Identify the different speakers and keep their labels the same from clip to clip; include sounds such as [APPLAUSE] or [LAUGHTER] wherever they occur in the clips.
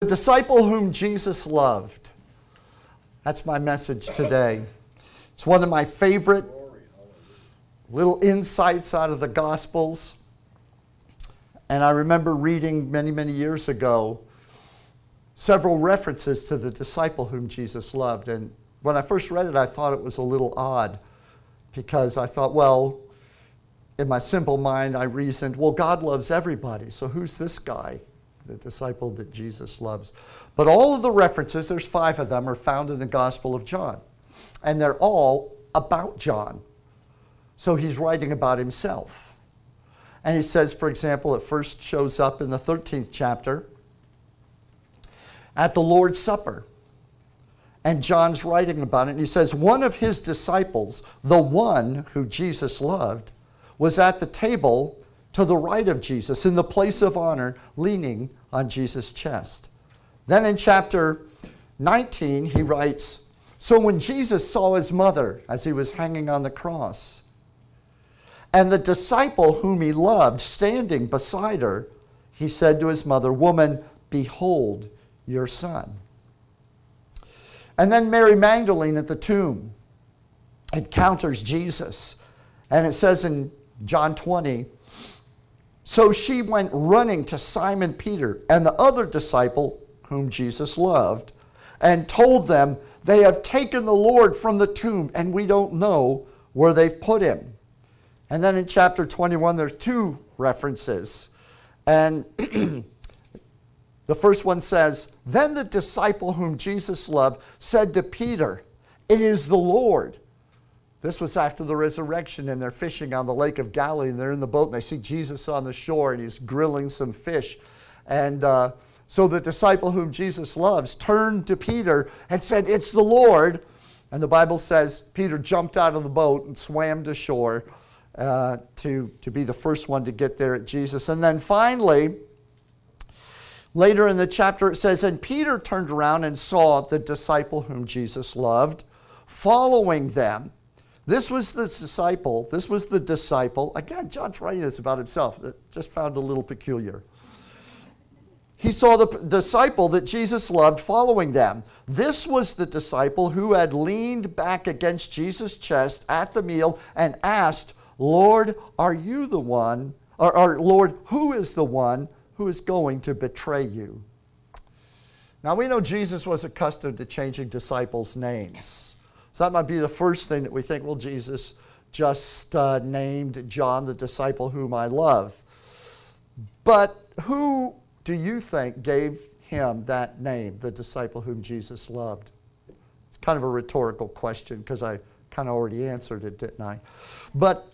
Speaker 1: The disciple whom Jesus loved. That's my message today. It's one of my favorite little insights out of the Gospels. And I remember reading many, many years ago several references to the disciple whom Jesus loved. And when I first read it, I thought it was a little odd because I thought, well, in my simple mind, I reasoned, well, God loves everybody, so who's this guy? The disciple that Jesus loves. But all of the references, there's five of them, are found in the Gospel of John. And they're all about John. So he's writing about himself. And he says, for example, it first shows up in the 13th chapter at the Lord's Supper. And John's writing about it. And he says, One of his disciples, the one who Jesus loved, was at the table to the right of Jesus in the place of honor, leaning on Jesus' chest. Then in chapter 19, he writes So when Jesus saw his mother as he was hanging on the cross, and the disciple whom he loved standing beside her, he said to his mother, Woman, behold your son. And then Mary Magdalene at the tomb encounters Jesus. And it says in John 20, so she went running to Simon Peter and the other disciple whom Jesus loved and told them, They have taken the Lord from the tomb and we don't know where they've put him. And then in chapter 21, there's two references. And [CLEARS THROAT] the first one says, Then the disciple whom Jesus loved said to Peter, It is the Lord. This was after the resurrection, and they're fishing on the Lake of Galilee, and they're in the boat, and they see Jesus on the shore, and he's grilling some fish. And uh, so the disciple whom Jesus loves turned to Peter and said, It's the Lord. And the Bible says Peter jumped out of the boat and swam to shore uh, to, to be the first one to get there at Jesus. And then finally, later in the chapter, it says, And Peter turned around and saw the disciple whom Jesus loved following them. This was the disciple. This was the disciple. Again, John's writing this about himself. Just found a little peculiar. He saw the disciple that Jesus loved following them. This was the disciple who had leaned back against Jesus' chest at the meal and asked, Lord, are you the one, or, or Lord, who is the one who is going to betray you? Now we know Jesus was accustomed to changing disciples' names. So that might be the first thing that we think, well, Jesus just uh, named John the disciple whom I love. But who do you think gave him that name, the disciple whom Jesus loved? It's kind of a rhetorical question because I kind of already answered it, didn't I? But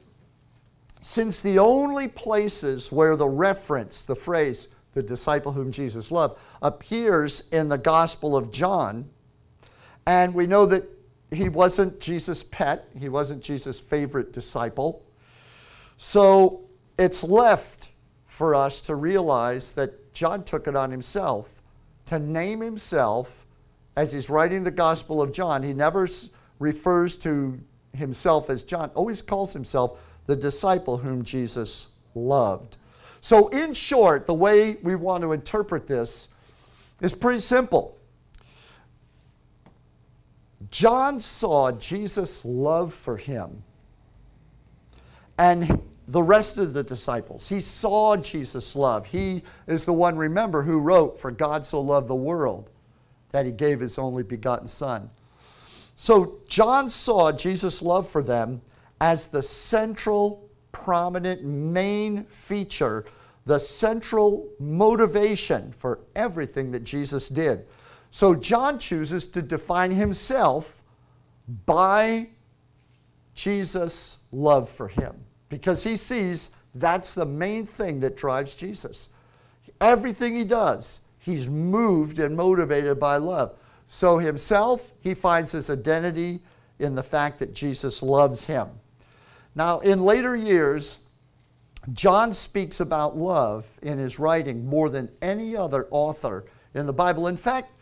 Speaker 1: since the only places where the reference, the phrase, the disciple whom Jesus loved, appears in the Gospel of John, and we know that he wasn't Jesus' pet, he wasn't Jesus' favorite disciple. So it's left for us to realize that John took it on himself to name himself as he's writing the Gospel of John. He never refers to himself as John, always calls himself the disciple whom Jesus loved. So, in short, the way we want to interpret this is pretty simple. John saw Jesus' love for him and the rest of the disciples. He saw Jesus' love. He is the one, remember, who wrote, For God so loved the world that he gave his only begotten Son. So John saw Jesus' love for them as the central, prominent, main feature, the central motivation for everything that Jesus did. So John chooses to define himself by Jesus' love for him because he sees that's the main thing that drives Jesus. Everything he does, he's moved and motivated by love. So himself, he finds his identity in the fact that Jesus loves him. Now, in later years, John speaks about love in his writing more than any other author in the Bible. In fact,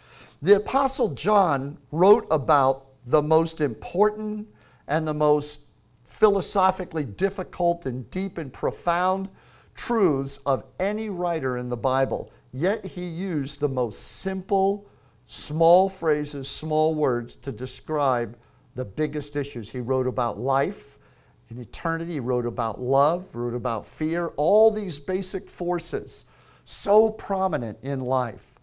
Speaker 1: the Apostle John wrote about the most important and the most philosophically difficult and deep and profound truths of any writer in the Bible. yet he used the most simple, small phrases, small words to describe the biggest issues. He wrote about life in eternity, he wrote about love, wrote about fear, all these basic forces so prominent in life.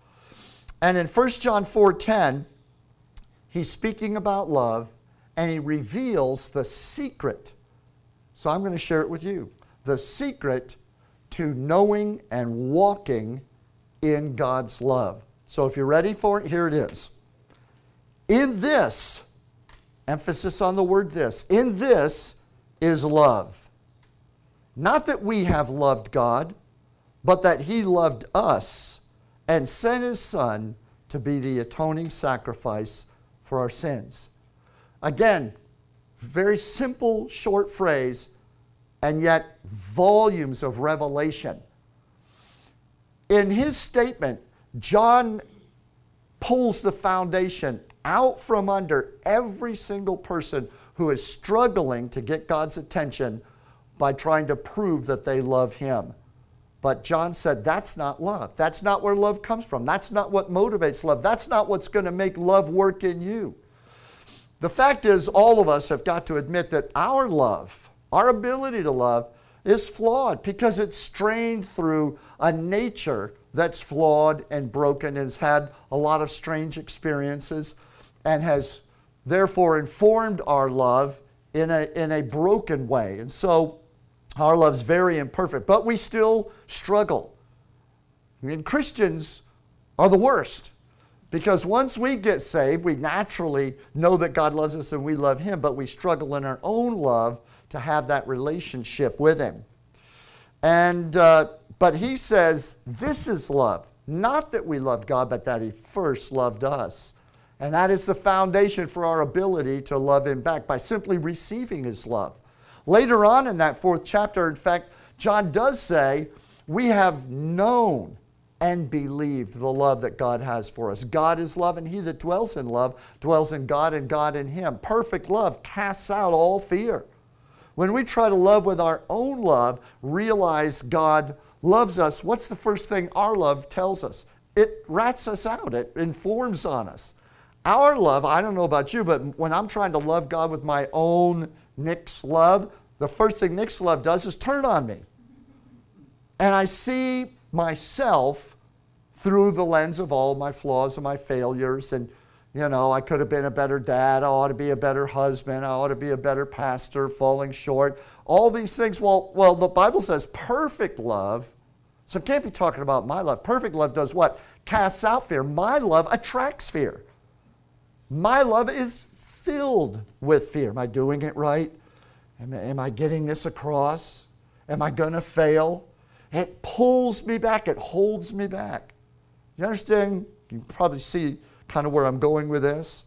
Speaker 1: And in 1 John 4:10, he's speaking about love and he reveals the secret. So I'm going to share it with you. The secret to knowing and walking in God's love. So if you're ready for it, here it is. In this, emphasis on the word this, in this is love. Not that we have loved God, but that He loved us and sent His Son to be the atoning sacrifice for our sins. Again, very simple, short phrase, and yet volumes of revelation. In his statement, John pulls the foundation out from under every single person who is struggling to get God's attention by trying to prove that they love him. But John said that's not love. That's not where love comes from. That's not what motivates love. That's not what's going to make love work in you. The fact is, all of us have got to admit that our love, our ability to love, is flawed because it's strained through a nature that's flawed and broken and has had a lot of strange experiences and has therefore informed our love in a, in a broken way. And so our love's very imperfect, but we still struggle. And Christians are the worst because once we get saved, we naturally know that God loves us and we love Him, but we struggle in our own love to have that relationship with Him. And, uh, but He says, This is love. Not that we loved God, but that He first loved us. And that is the foundation for our ability to love Him back by simply receiving His love. Later on in that fourth chapter, in fact, John does say, We have known and believed the love that God has for us. God is love, and he that dwells in love dwells in God and God in him. Perfect love casts out all fear. When we try to love with our own love, realize God loves us, what's the first thing our love tells us? It rats us out, it informs on us. Our love, I don't know about you, but when I'm trying to love God with my own Nick's love, the first thing Nick's love does is turn on me. And I see myself through the lens of all my flaws and my failures. And, you know, I could have been a better dad. I ought to be a better husband. I ought to be a better pastor, falling short. All these things. Well, well, the Bible says perfect love. So it can't be talking about my love. Perfect love does what? Casts out fear. My love attracts fear. My love is filled with fear. Am I doing it right? Am, am I getting this across? Am I going to fail? It pulls me back, it holds me back. You understand? You probably see kind of where I'm going with this.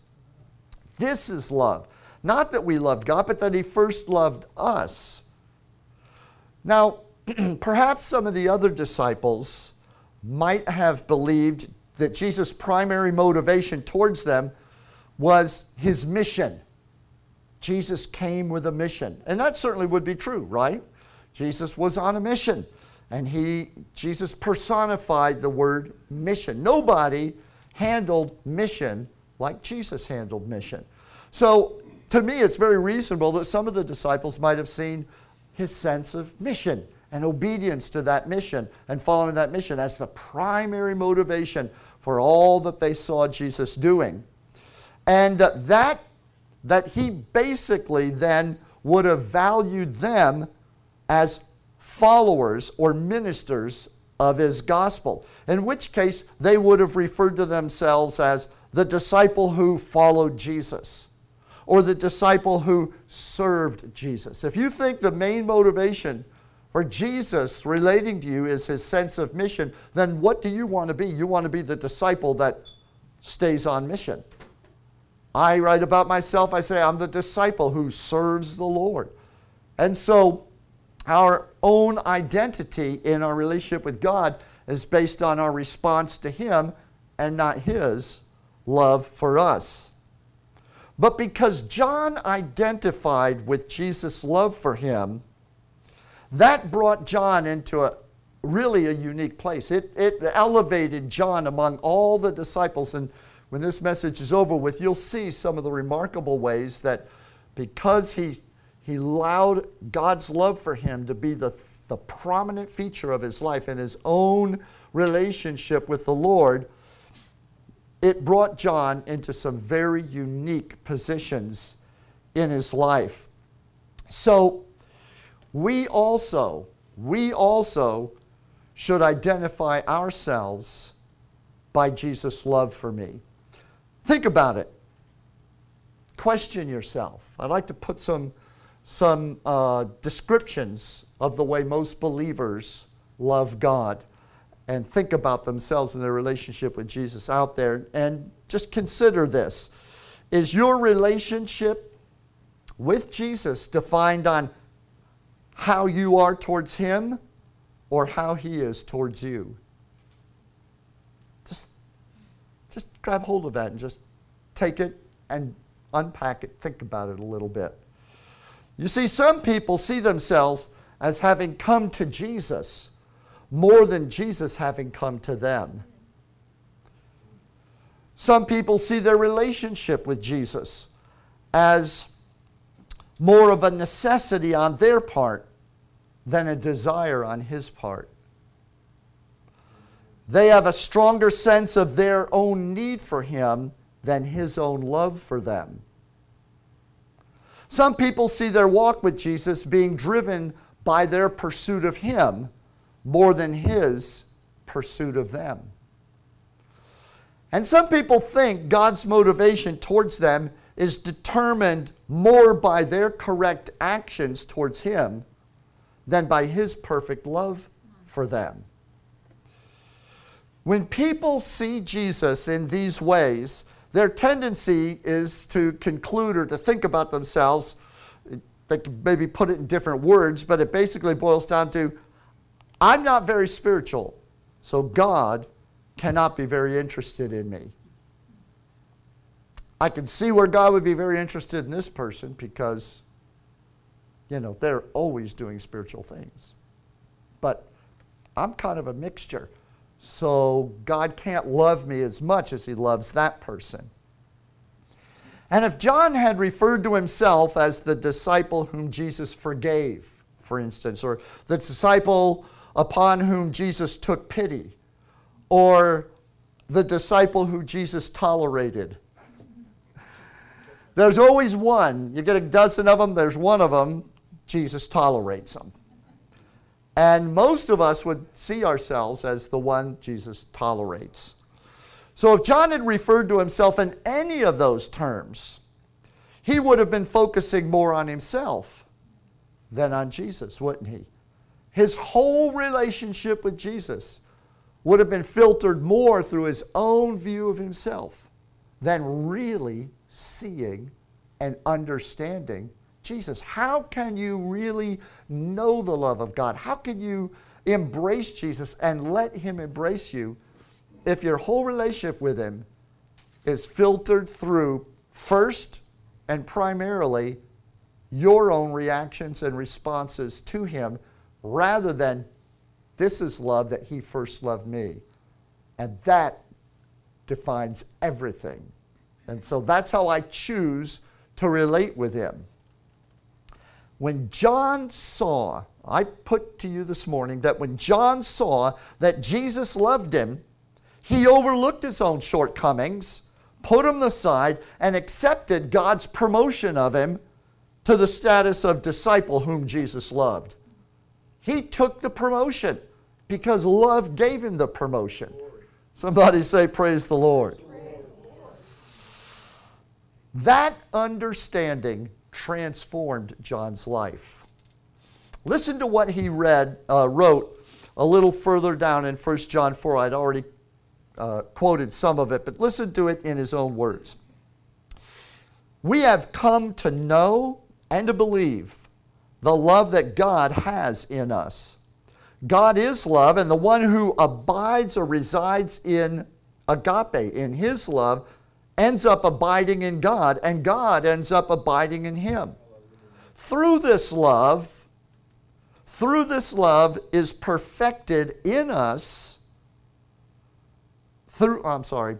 Speaker 1: This is love. Not that we loved God, but that He first loved us. Now, [CLEARS THROAT] perhaps some of the other disciples might have believed that Jesus' primary motivation towards them was His mission. Jesus came with a mission. And that certainly would be true, right? Jesus was on a mission and he Jesus personified the word mission. Nobody handled mission like Jesus handled mission. So to me it's very reasonable that some of the disciples might have seen his sense of mission and obedience to that mission and following that mission as the primary motivation for all that they saw Jesus doing. And that that he basically then would have valued them as followers or ministers of his gospel, in which case they would have referred to themselves as the disciple who followed Jesus or the disciple who served Jesus. If you think the main motivation for Jesus relating to you is his sense of mission, then what do you want to be? You want to be the disciple that stays on mission. I write about myself, I say I'm the disciple who serves the Lord. And so our own identity in our relationship with God is based on our response to Him and not His love for us. But because John identified with Jesus' love for him, that brought John into a, really a unique place. It, it elevated John among all the disciples. And when this message is over with, you'll see some of the remarkable ways that because he, he allowed God's love for him to be the, the prominent feature of his life and his own relationship with the Lord, it brought John into some very unique positions in his life. So we also, we also should identify ourselves by Jesus' love for me. Think about it. Question yourself. I'd like to put some, some uh, descriptions of the way most believers love God and think about themselves and their relationship with Jesus out there and just consider this. Is your relationship with Jesus defined on how you are towards Him or how He is towards you. Just, just grab hold of that and just take it and unpack it, think about it a little bit. You see, some people see themselves as having come to Jesus more than Jesus having come to them. Some people see their relationship with Jesus as more of a necessity on their part than a desire on his part. They have a stronger sense of their own need for him than his own love for them. Some people see their walk with Jesus being driven by their pursuit of him more than his pursuit of them. And some people think God's motivation towards them is determined more by their correct actions towards Him than by His perfect love for them. When people see Jesus in these ways, their tendency is to conclude or to think about themselves. They maybe put it in different words, but it basically boils down to I'm not very spiritual, so God cannot be very interested in me. I can see where God would be very interested in this person because, you know, they're always doing spiritual things. But I'm kind of a mixture. So God can't love me as much as he loves that person. And if John had referred to himself as the disciple whom Jesus forgave, for instance, or the disciple upon whom Jesus took pity, or the disciple who Jesus tolerated, there's always one. You get a dozen of them, there's one of them, Jesus tolerates them. And most of us would see ourselves as the one Jesus tolerates. So if John had referred to himself in any of those terms, he would have been focusing more on himself than on Jesus, wouldn't he? His whole relationship with Jesus would have been filtered more through his own view of himself than really seeing and understanding Jesus. How can you really know the love of God? How can you embrace Jesus and let Him embrace you if your whole relationship with Him is filtered through first and primarily your own reactions and responses to Him rather than this is love that He first loved me? And that defines everything and so that's how I choose to relate with him. When John saw, I put to you this morning that when John saw that Jesus loved him, he overlooked his own shortcomings, put them aside, and accepted God's promotion of him to the status of disciple whom Jesus loved. He took the promotion because love gave him the promotion. Somebody say, Praise the Lord. That understanding transformed John's life. Listen to what he read, uh, wrote a little further down in 1 John 4. I'd already uh, quoted some of it, but listen to it in his own words. We have come to know and to believe the love that God has in us. God is love, and the one who abides or resides in agape, in his love, ends up abiding in God, and God ends up abiding in him. Through this love, through this love is perfected in us through oh, I'm sorry.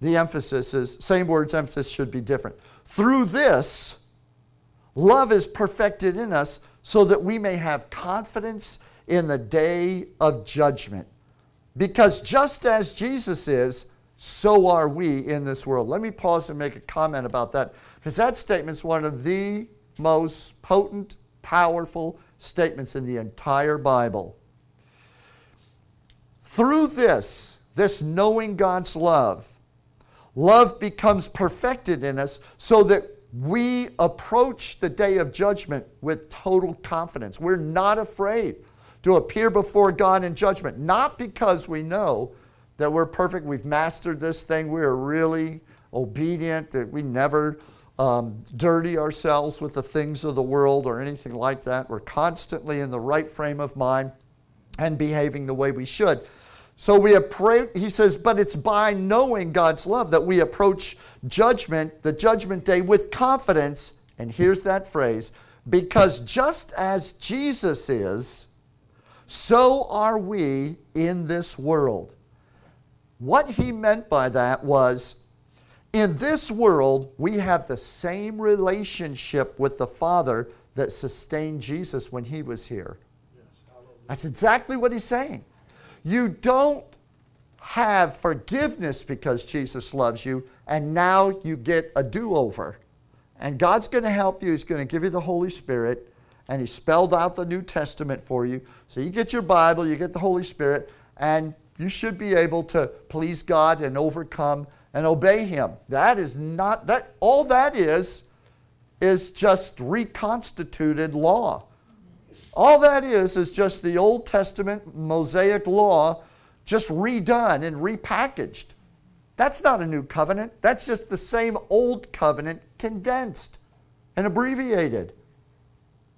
Speaker 1: The emphasis is same words emphasis should be different. Through this love is perfected in us so that we may have confidence in the day of judgment. Because just as Jesus is, so are we in this world. Let me pause and make a comment about that because that statement is one of the most potent, powerful statements in the entire Bible. Through this, this knowing God's love, love becomes perfected in us so that we approach the day of judgment with total confidence. We're not afraid to appear before God in judgment, not because we know that we're perfect, we've mastered this thing, we are really obedient, that we never um, dirty ourselves with the things of the world or anything like that. We're constantly in the right frame of mind and behaving the way we should. So we approach, he says, but it's by knowing God's love that we approach judgment, the judgment day, with confidence. And here's that phrase because just as Jesus is, so are we in this world. What he meant by that was in this world, we have the same relationship with the Father that sustained Jesus when he was here. That's exactly what he's saying. You don't have forgiveness because Jesus loves you, and now you get a do over. And God's going to help you. He's going to give you the Holy Spirit, and He spelled out the New Testament for you. So you get your Bible, you get the Holy Spirit, and you should be able to please God and overcome and obey Him. That is not, that, all that is, is just reconstituted law. All that is is just the Old Testament Mosaic law just redone and repackaged. That's not a new covenant. That's just the same old covenant condensed and abbreviated.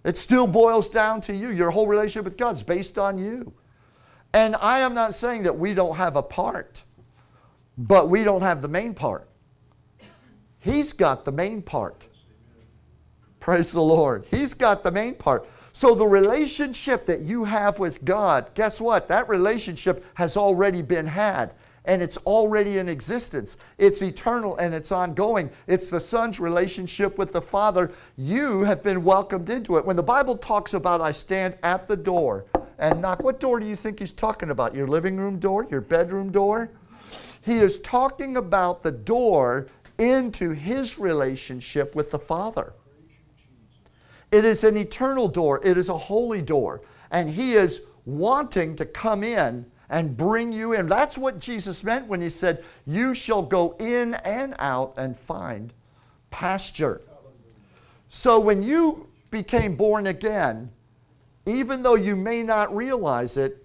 Speaker 1: It still boils down to you. Your whole relationship with God is based on you. And I am not saying that we don't have a part, but we don't have the main part. He's got the main part. Praise the Lord. He's got the main part. So, the relationship that you have with God, guess what? That relationship has already been had and it's already in existence. It's eternal and it's ongoing. It's the Son's relationship with the Father. You have been welcomed into it. When the Bible talks about, I stand at the door and knock, what door do you think he's talking about? Your living room door? Your bedroom door? He is talking about the door into his relationship with the Father. It is an eternal door, it is a holy door. And He is wanting to come in and bring you in. That's what Jesus meant when He said, You shall go in and out and find pasture. So when you became born again, even though you may not realize it,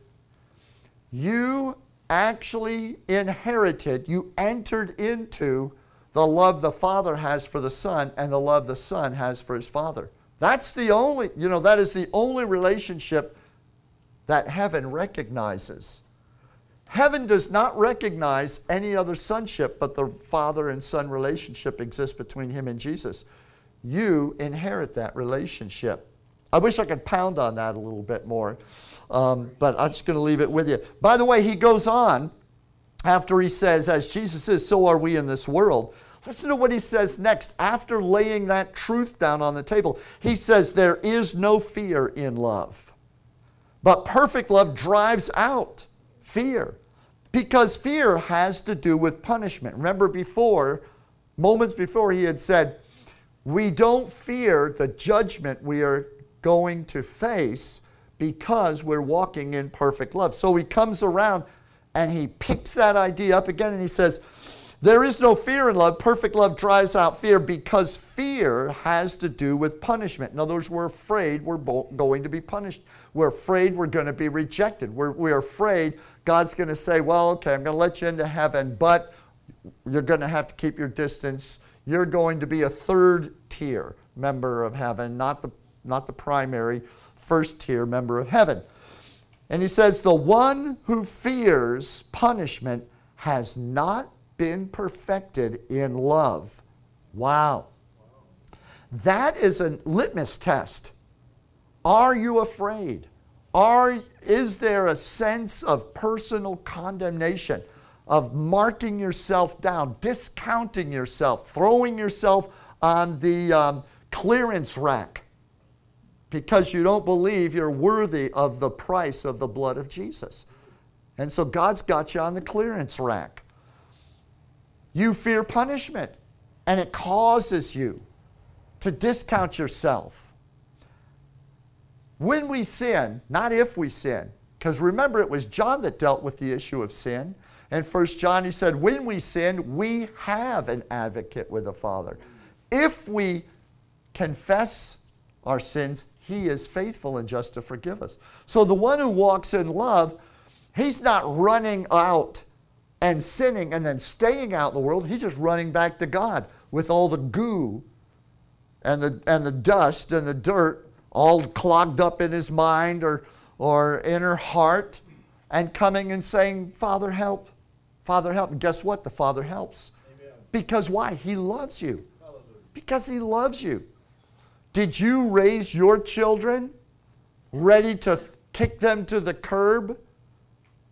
Speaker 1: you actually inherited, you entered into the love the Father has for the Son and the love the Son has for his Father. That's the only, you know, that is the only relationship that heaven recognizes. Heaven does not recognize any other sonship, but the father and son relationship exists between him and Jesus. You inherit that relationship. I wish I could pound on that a little bit more, um, but I'm just going to leave it with you. By the way, he goes on after he says, As Jesus is, so are we in this world. Listen to what he says next after laying that truth down on the table. He says, There is no fear in love, but perfect love drives out fear because fear has to do with punishment. Remember before, moments before, he had said, We don't fear the judgment we are going to face because we're walking in perfect love. So he comes around and he picks that idea up again and he says, there is no fear in love. Perfect love drives out fear because fear has to do with punishment. In other words, we're afraid we're going to be punished. We're afraid we're going to be rejected. We're, we're afraid God's going to say, Well, okay, I'm going to let you into heaven, but you're going to have to keep your distance. You're going to be a third tier member of heaven, not the, not the primary first tier member of heaven. And he says, The one who fears punishment has not been perfected in love. Wow. That is a litmus test. Are you afraid? Are, is there a sense of personal condemnation, of marking yourself down, discounting yourself, throwing yourself on the um, clearance rack because you don't believe you're worthy of the price of the blood of Jesus? And so God's got you on the clearance rack. You fear punishment, and it causes you to discount yourself. When we sin, not if we sin, because remember it was John that dealt with the issue of sin. And First John, he said, when we sin, we have an advocate with the Father. If we confess our sins, he is faithful and just to forgive us. So the one who walks in love He's not running out and sinning and then staying out in the world. He's just running back to God with all the goo and the, and the dust and the dirt all clogged up in his mind or, or in her heart and coming and saying, Father, help. Father, help. And guess what? The Father helps. Amen. Because why? He loves you. Hallelujah. Because He loves you. Did you raise your children ready to kick them to the curb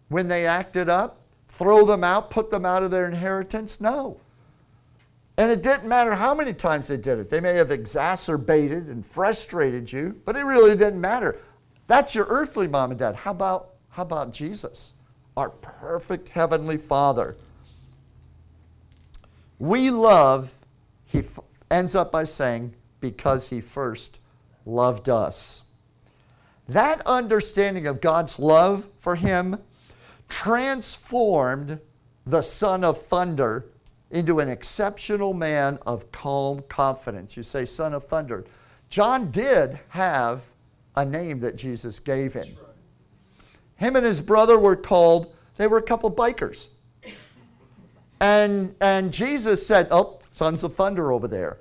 Speaker 1: when they acted up? Throw them out, put them out of their inheritance? No. And it didn't matter how many times they did it. They may have exacerbated and frustrated you, but it really didn't matter. That's your earthly mom and dad. How about, how about Jesus, our perfect heavenly Father? We love, he f- ends up by saying, because he first loved us. That understanding of God's love for him transformed the son of thunder into an exceptional man of calm confidence. You say, son of thunder. John did have a name that Jesus gave him. Him and his brother were called, they were a couple bikers. And, and Jesus said, Oh, sons of thunder over there.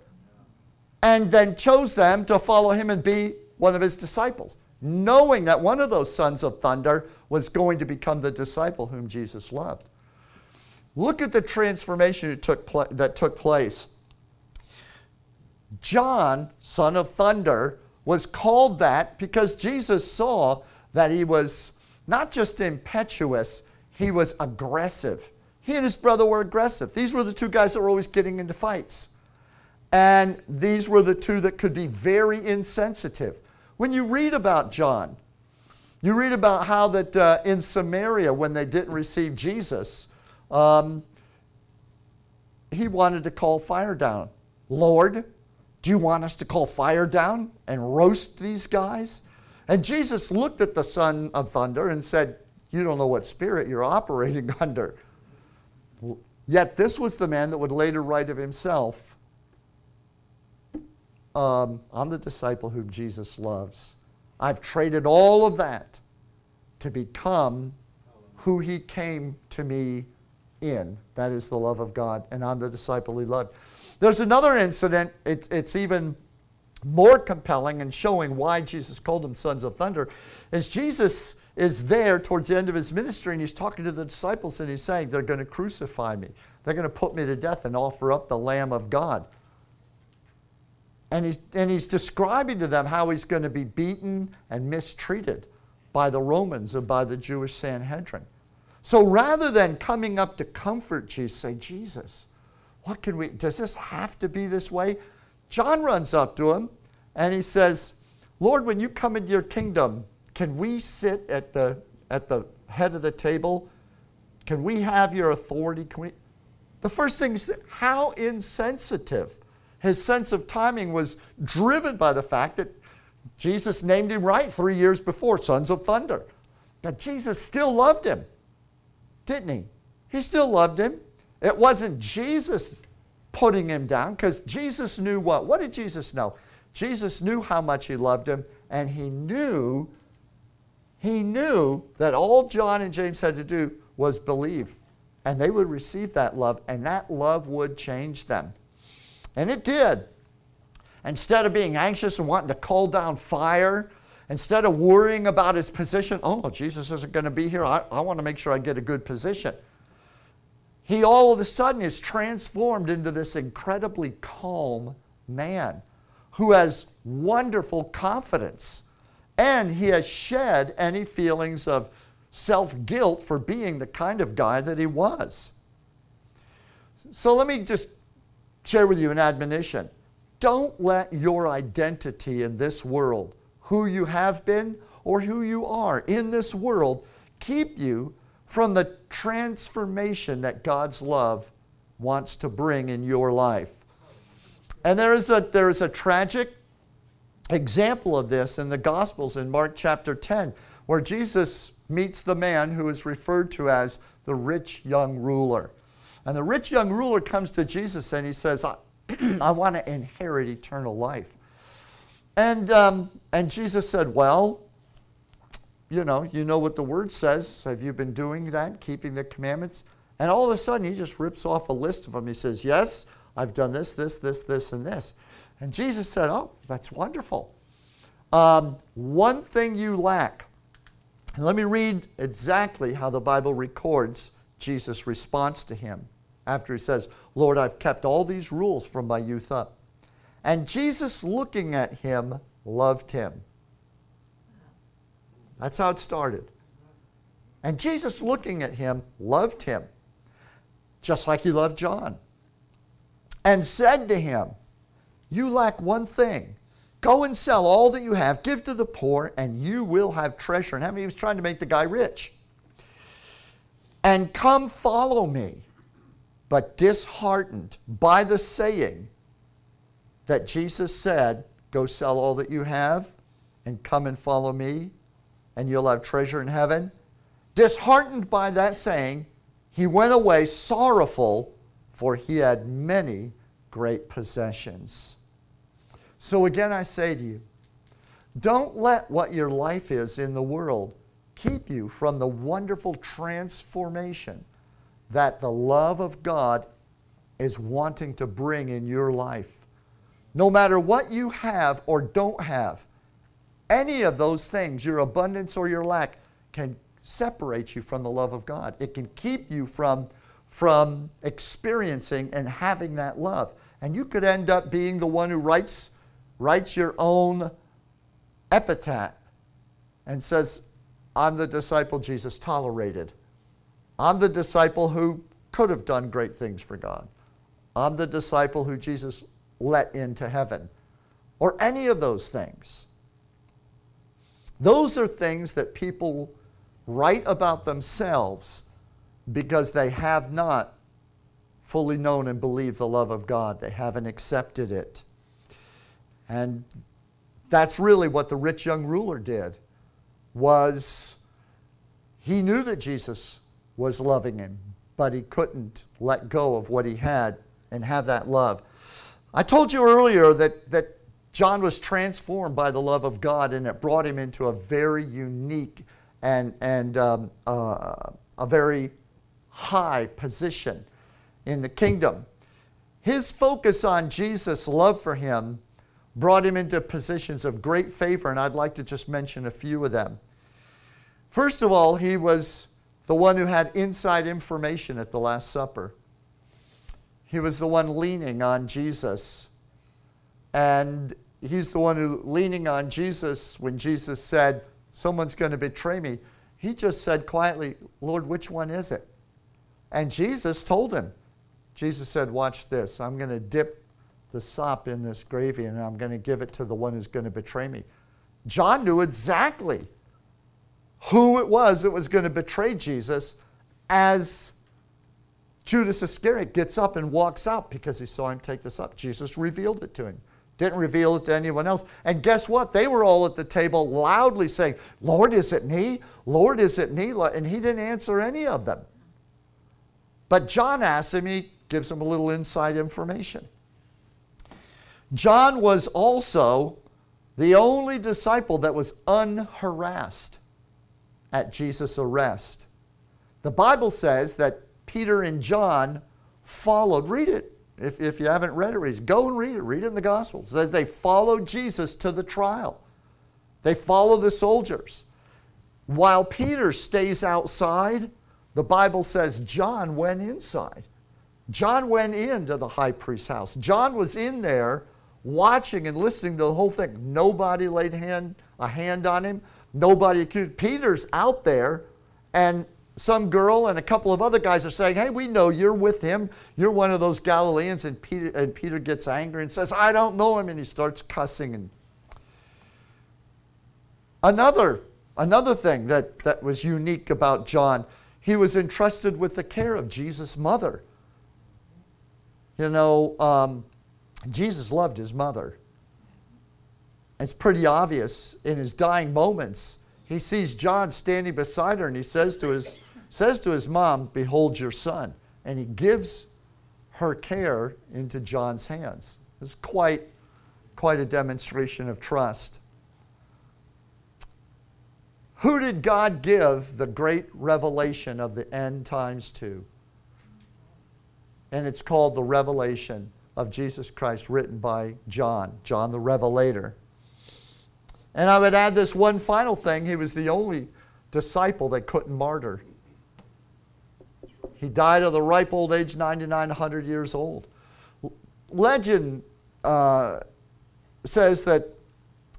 Speaker 1: And then chose them to follow him and be one of his disciples knowing that one of those sons of thunder was going to become the disciple whom Jesus loved. Look at the transformation that took, pl- that took place. John, son of thunder, was called that because Jesus saw that he was not just impetuous, he was aggressive. He and his brother were aggressive. These were the two guys that were always getting into fights. And these were the two that could be very insensitive. When you read about John, you read about how that uh, in Samaria, when they didn't receive Jesus, um, he wanted to call fire down. Lord, do you want us to call fire down and roast these guys? And Jesus looked at the son of thunder and said, You don't know what spirit you're operating [LAUGHS] under. Yet this was the man that would later write of himself um, I'm the disciple whom Jesus loves. I've traded all of that to become who he came to me in. That is the love of God, and I'm the disciple he loved. There's another incident, it, it's even more compelling and showing why Jesus called them sons of thunder, is Jesus is there towards the end of his ministry and he's talking to the disciples and he's saying, They're going to crucify me. They're going to put me to death and offer up the Lamb of God. And he's, and he's describing to them how he's going to be beaten and mistreated by the Romans and by the Jewish Sanhedrin. So rather than coming up to comfort Jesus, say, Jesus, what can we, does this have to be this way? John runs up to him and he says, Lord, when you come into your kingdom, can we sit at the, at the head of the table? Can we have your authority? Can we? The first thing is, how insensitive his sense of timing was driven by the fact that Jesus named him right three years before, Sons of Thunder. But Jesus still loved him, didn't he? He still loved him. It wasn't Jesus putting him down because Jesus knew what? What did Jesus know? Jesus knew how much he loved him, and he knew, he knew that all John and James had to do was believe. And they would receive that love, and that love would change them. And it did. Instead of being anxious and wanting to call down fire, instead of worrying about his position, oh, Jesus isn't going to be here. I, I want to make sure I get a good position. He all of a sudden is transformed into this incredibly calm man who has wonderful confidence and he has shed any feelings of self guilt for being the kind of guy that he was. So let me just share with you an admonition. Don't let your identity in this world, who you have been or who you are in this world, keep you from the transformation that God's love wants to bring in your life. And there is a, there is a tragic example of this in the Gospels in Mark chapter 10, where Jesus meets the man who is referred to as the rich young ruler. And the rich young ruler comes to Jesus and he says, I, [CLEARS THROAT] I want to inherit eternal life. And, um, and Jesus said, Well, you know, you know what the word says. Have you been doing that, keeping the commandments? And all of a sudden, he just rips off a list of them. He says, Yes, I've done this, this, this, this, and this. And Jesus said, Oh, that's wonderful. Um, one thing you lack. And let me read exactly how the Bible records Jesus' response to him after he says, Lord, I've kept all these rules from my youth up. And Jesus, looking at him, loved him. That's how it started. And Jesus, looking at him, loved him, just like he loved John, and said to him, you lack one thing. Go and sell all that you have, give to the poor, and you will have treasure. And how many was trying to make the guy rich? And come follow me. But disheartened by the saying that Jesus said, Go sell all that you have and come and follow me, and you'll have treasure in heaven. Disheartened by that saying, he went away sorrowful, for he had many great possessions. So again, I say to you, don't let what your life is in the world keep you from the wonderful transformation that the love of God is wanting to bring in your life. No matter what you have or don't have, any of those things, your abundance or your lack, can separate you from the love of God. It can keep you from, from experiencing and having that love. And you could end up being the one who writes writes your own epitaph and says, I'm the disciple Jesus tolerated. I'm the disciple who could have done great things for God. I'm the disciple who Jesus let into heaven. Or any of those things. Those are things that people write about themselves because they have not fully known and believed the love of God. They haven't accepted it. And that's really what the rich young ruler did was he knew that Jesus was loving him, but he couldn't let go of what he had and have that love. I told you earlier that, that John was transformed by the love of God, and it brought him into a very unique and, and um, uh, a very high position in the kingdom. His focus on Jesus' love for him brought him into positions of great favor, and I'd like to just mention a few of them. First of all, he was the one who had inside information at the Last Supper. He was the one leaning on Jesus. And he's the one who, leaning on Jesus, when Jesus said, Someone's going to betray me, he just said quietly, Lord, which one is it? And Jesus told him. Jesus said, Watch this. I'm going to dip the sop in this gravy and I'm going to give it to the one who's going to betray me. John knew exactly who it was that was going to betray Jesus as Judas Iscariot gets up and walks out because he saw him take this up. Jesus revealed it to him. Didn't reveal it to anyone else. And guess what? They were all at the table loudly saying, Lord, is it me? Lord, is it me? And he didn't answer any of them. But John asks him, he gives him a little inside information. John was also the only disciple that was unharassed at Jesus' arrest. The Bible says that Peter and John followed, read it. If, if you haven't read it, read, go and read it. Read it in the Gospels. That they followed Jesus to the trial. They follow the soldiers. While Peter stays outside, the Bible says John went inside. John went into the high priest's house. John was in there watching and listening to the whole thing. Nobody laid hand, a hand on him. Nobody accused. Peter's out there, and some girl and a couple of other guys are saying, Hey, we know you're with him. You're one of those Galileans. And Peter, and Peter gets angry and says, I don't know him. And he starts cussing. And another, another thing that, that was unique about John, he was entrusted with the care of Jesus' mother. You know, um, Jesus loved his mother. It's pretty obvious in his dying moments. He sees John standing beside her and he says to his, says to his mom, Behold your son. And he gives her care into John's hands. It's quite, quite a demonstration of trust. Who did God give the great revelation of the end times to? And it's called the revelation of Jesus Christ, written by John, John the Revelator. And I would add this one final thing he was the only disciple that couldn't martyr. He died of the ripe old age, 99, 100 years old. Legend uh, says that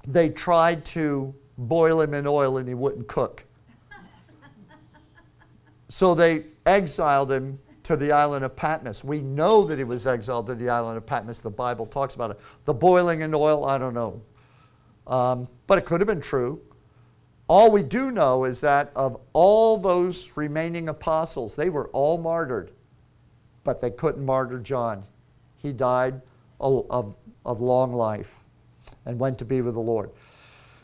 Speaker 1: they tried to boil him in oil and he wouldn't cook. so they exiled him to the island of Patmos. We know that he was exiled to the island of Patmos. The Bible talks about it. The boiling in oil, I don't know. Um, but it could have been true. All we do know is that of all those remaining apostles, they were all martyred, but they couldn't martyr John. He died of, of long life and went to be with the Lord.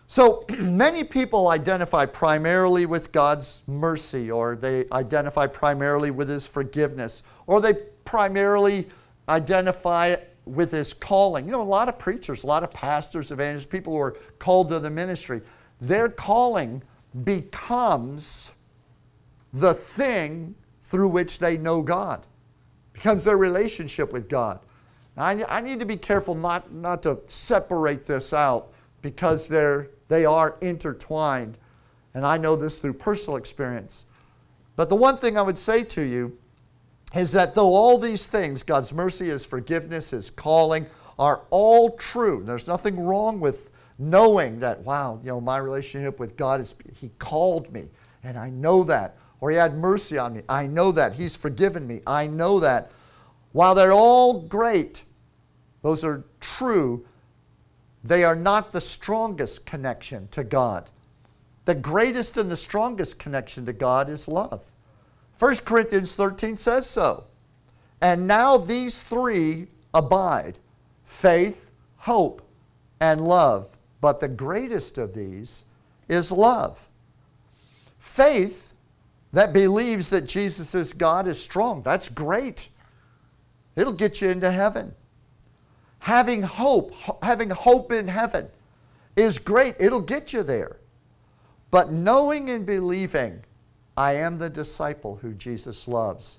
Speaker 1: So [CLEARS THROAT] many people identify primarily with God's mercy, or they identify primarily with His forgiveness, or they primarily identify with His calling. You know, a lot of preachers, a lot of pastors, evangelists, people who are called to the ministry, their calling becomes the thing through which they know God, becomes their relationship with God. I, I need to be careful not, not to separate this out because they're they are intertwined. And I know this through personal experience. But the one thing I would say to you is that though all these things, God's mercy, His forgiveness, His calling, are all true, there's nothing wrong with knowing that, wow, you know, my relationship with God is, He called me, and I know that. Or He had mercy on me. I know that. He's forgiven me. I know that. While they're all great, those are true, they are not the strongest connection to God. The greatest and the strongest connection to God is love. 1 Corinthians 13 says so. And now these three abide faith, hope, and love. But the greatest of these is love. Faith that believes that Jesus is God is strong. That's great. It'll get you into heaven having hope, having hope in heaven is great. It'll get you there. But knowing and believing, I am the disciple who Jesus loves.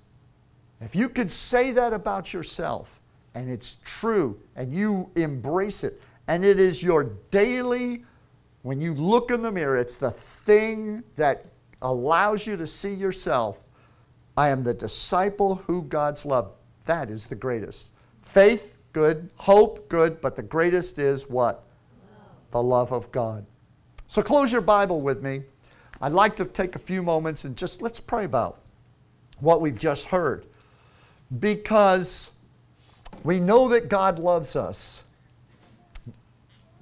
Speaker 1: If you could say that about yourself, and it's true, and you embrace it, and it is your daily, when you look in the mirror, it's the thing that allows you to see yourself. I am the disciple who God's love. That is the greatest. Faith good. Hope, good. But the greatest is what? The love of God. So close your Bible with me. I'd like to take a few moments and just let's pray about what we've just heard. Because we know that God loves us.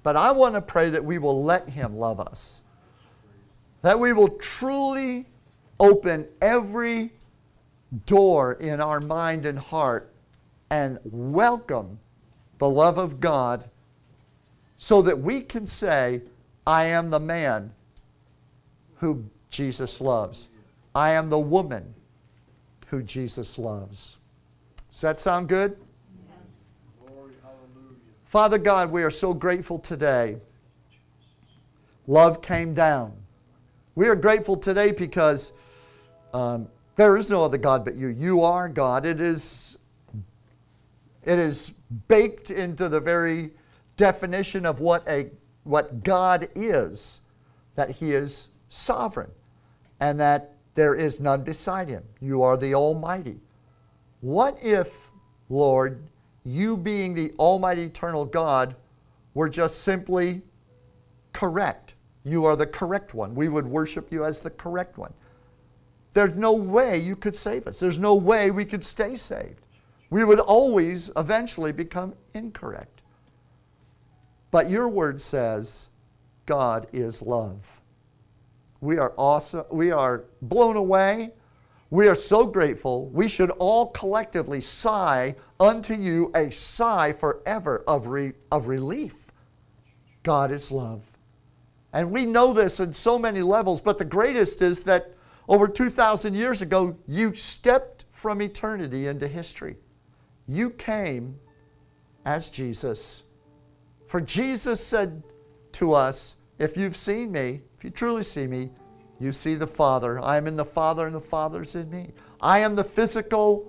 Speaker 1: But I want to pray that we will let Him love us. That we will truly open every door in our mind and heart and welcome the love of God so that we can say, I am the man who Jesus loves. I am the woman who Jesus loves. Does that sound good? Father God, we are so grateful today. Love came down. We are grateful today because um, there is no other God but you. You are God. It is it is baked into the very definition of what, a, what God is, that He is sovereign and that there is none beside Him. You are the Almighty. What if, Lord, you being the Almighty Eternal God were just simply correct. You are the correct one. We would worship you as the correct one. There's no way you could save us. There's no way we could stay saved. We would always eventually become incorrect. But your word says God is love. We are awesome. We are blown away. We are so grateful. We should all collectively sigh unto you a sigh forever of, re, of relief. God is love. And we know this in so many levels, but the greatest is that over 2,000 years ago, you stepped from eternity into history. You came as Jesus. For Jesus said to us, If you've seen me, if you truly see me, you see the Father. I am in the Father, and the Father's in me. I am the physical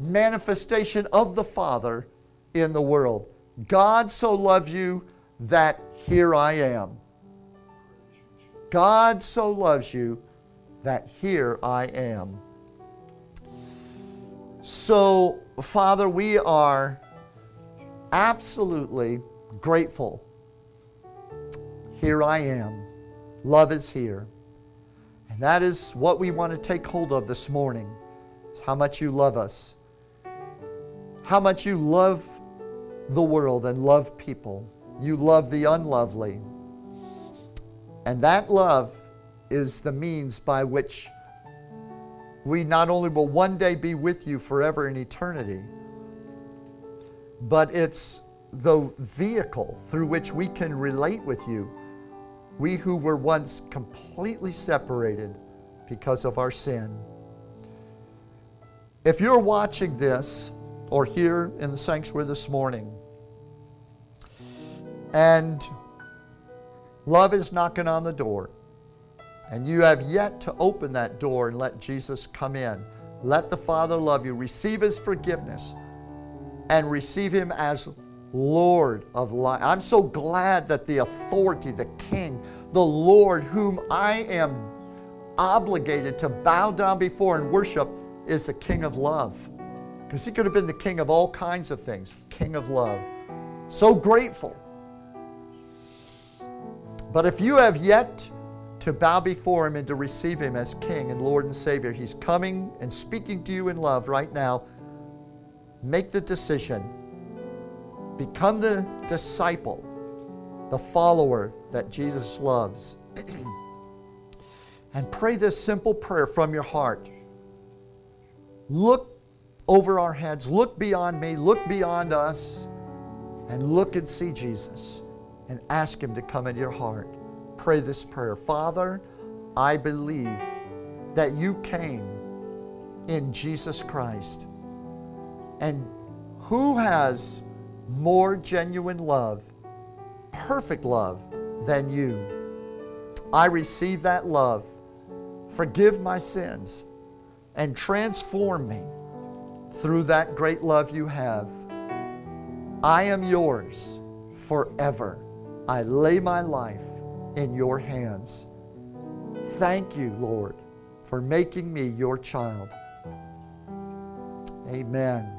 Speaker 1: manifestation of the Father in the world. God so loved you that here I am. God so loves you that here I am. So, Father, we are absolutely grateful. Here I am. Love is here. And that is what we want to take hold of this morning. Is how much you love us. How much you love the world and love people. You love the unlovely. And that love is the means by which we not only will one day be with you forever in eternity, but it's the vehicle through which we can relate with you. We who were once completely separated because of our sin. If you're watching this or here in the sanctuary this morning, and love is knocking on the door, and you have yet to open that door and let Jesus come in, let the Father love you, receive His forgiveness, and receive Him as Lord of life. I'm so glad that the authority, the King, the Lord, whom I am obligated to bow down before and worship, is the King of love. Because He could have been the King of all kinds of things, King of love. So grateful. But if you have yet to bow before Him and to receive Him as King and Lord and Savior. He's coming and speaking to you in love right now. Make the decision. Become the disciple, the follower that Jesus loves. and pray this simple prayer from your heart. Look over our heads, look beyond me, look beyond us, and look and see Jesus and ask Him to come into your heart pray this prayer Father, I believe that you came in Jesus Christ. And who has more genuine love, perfect love, than you? I receive that love. Forgive my sins and transform me through that great love you have. I am yours forever. I lay my life in your hands. Thank you, Lord, for making me your child. Amen.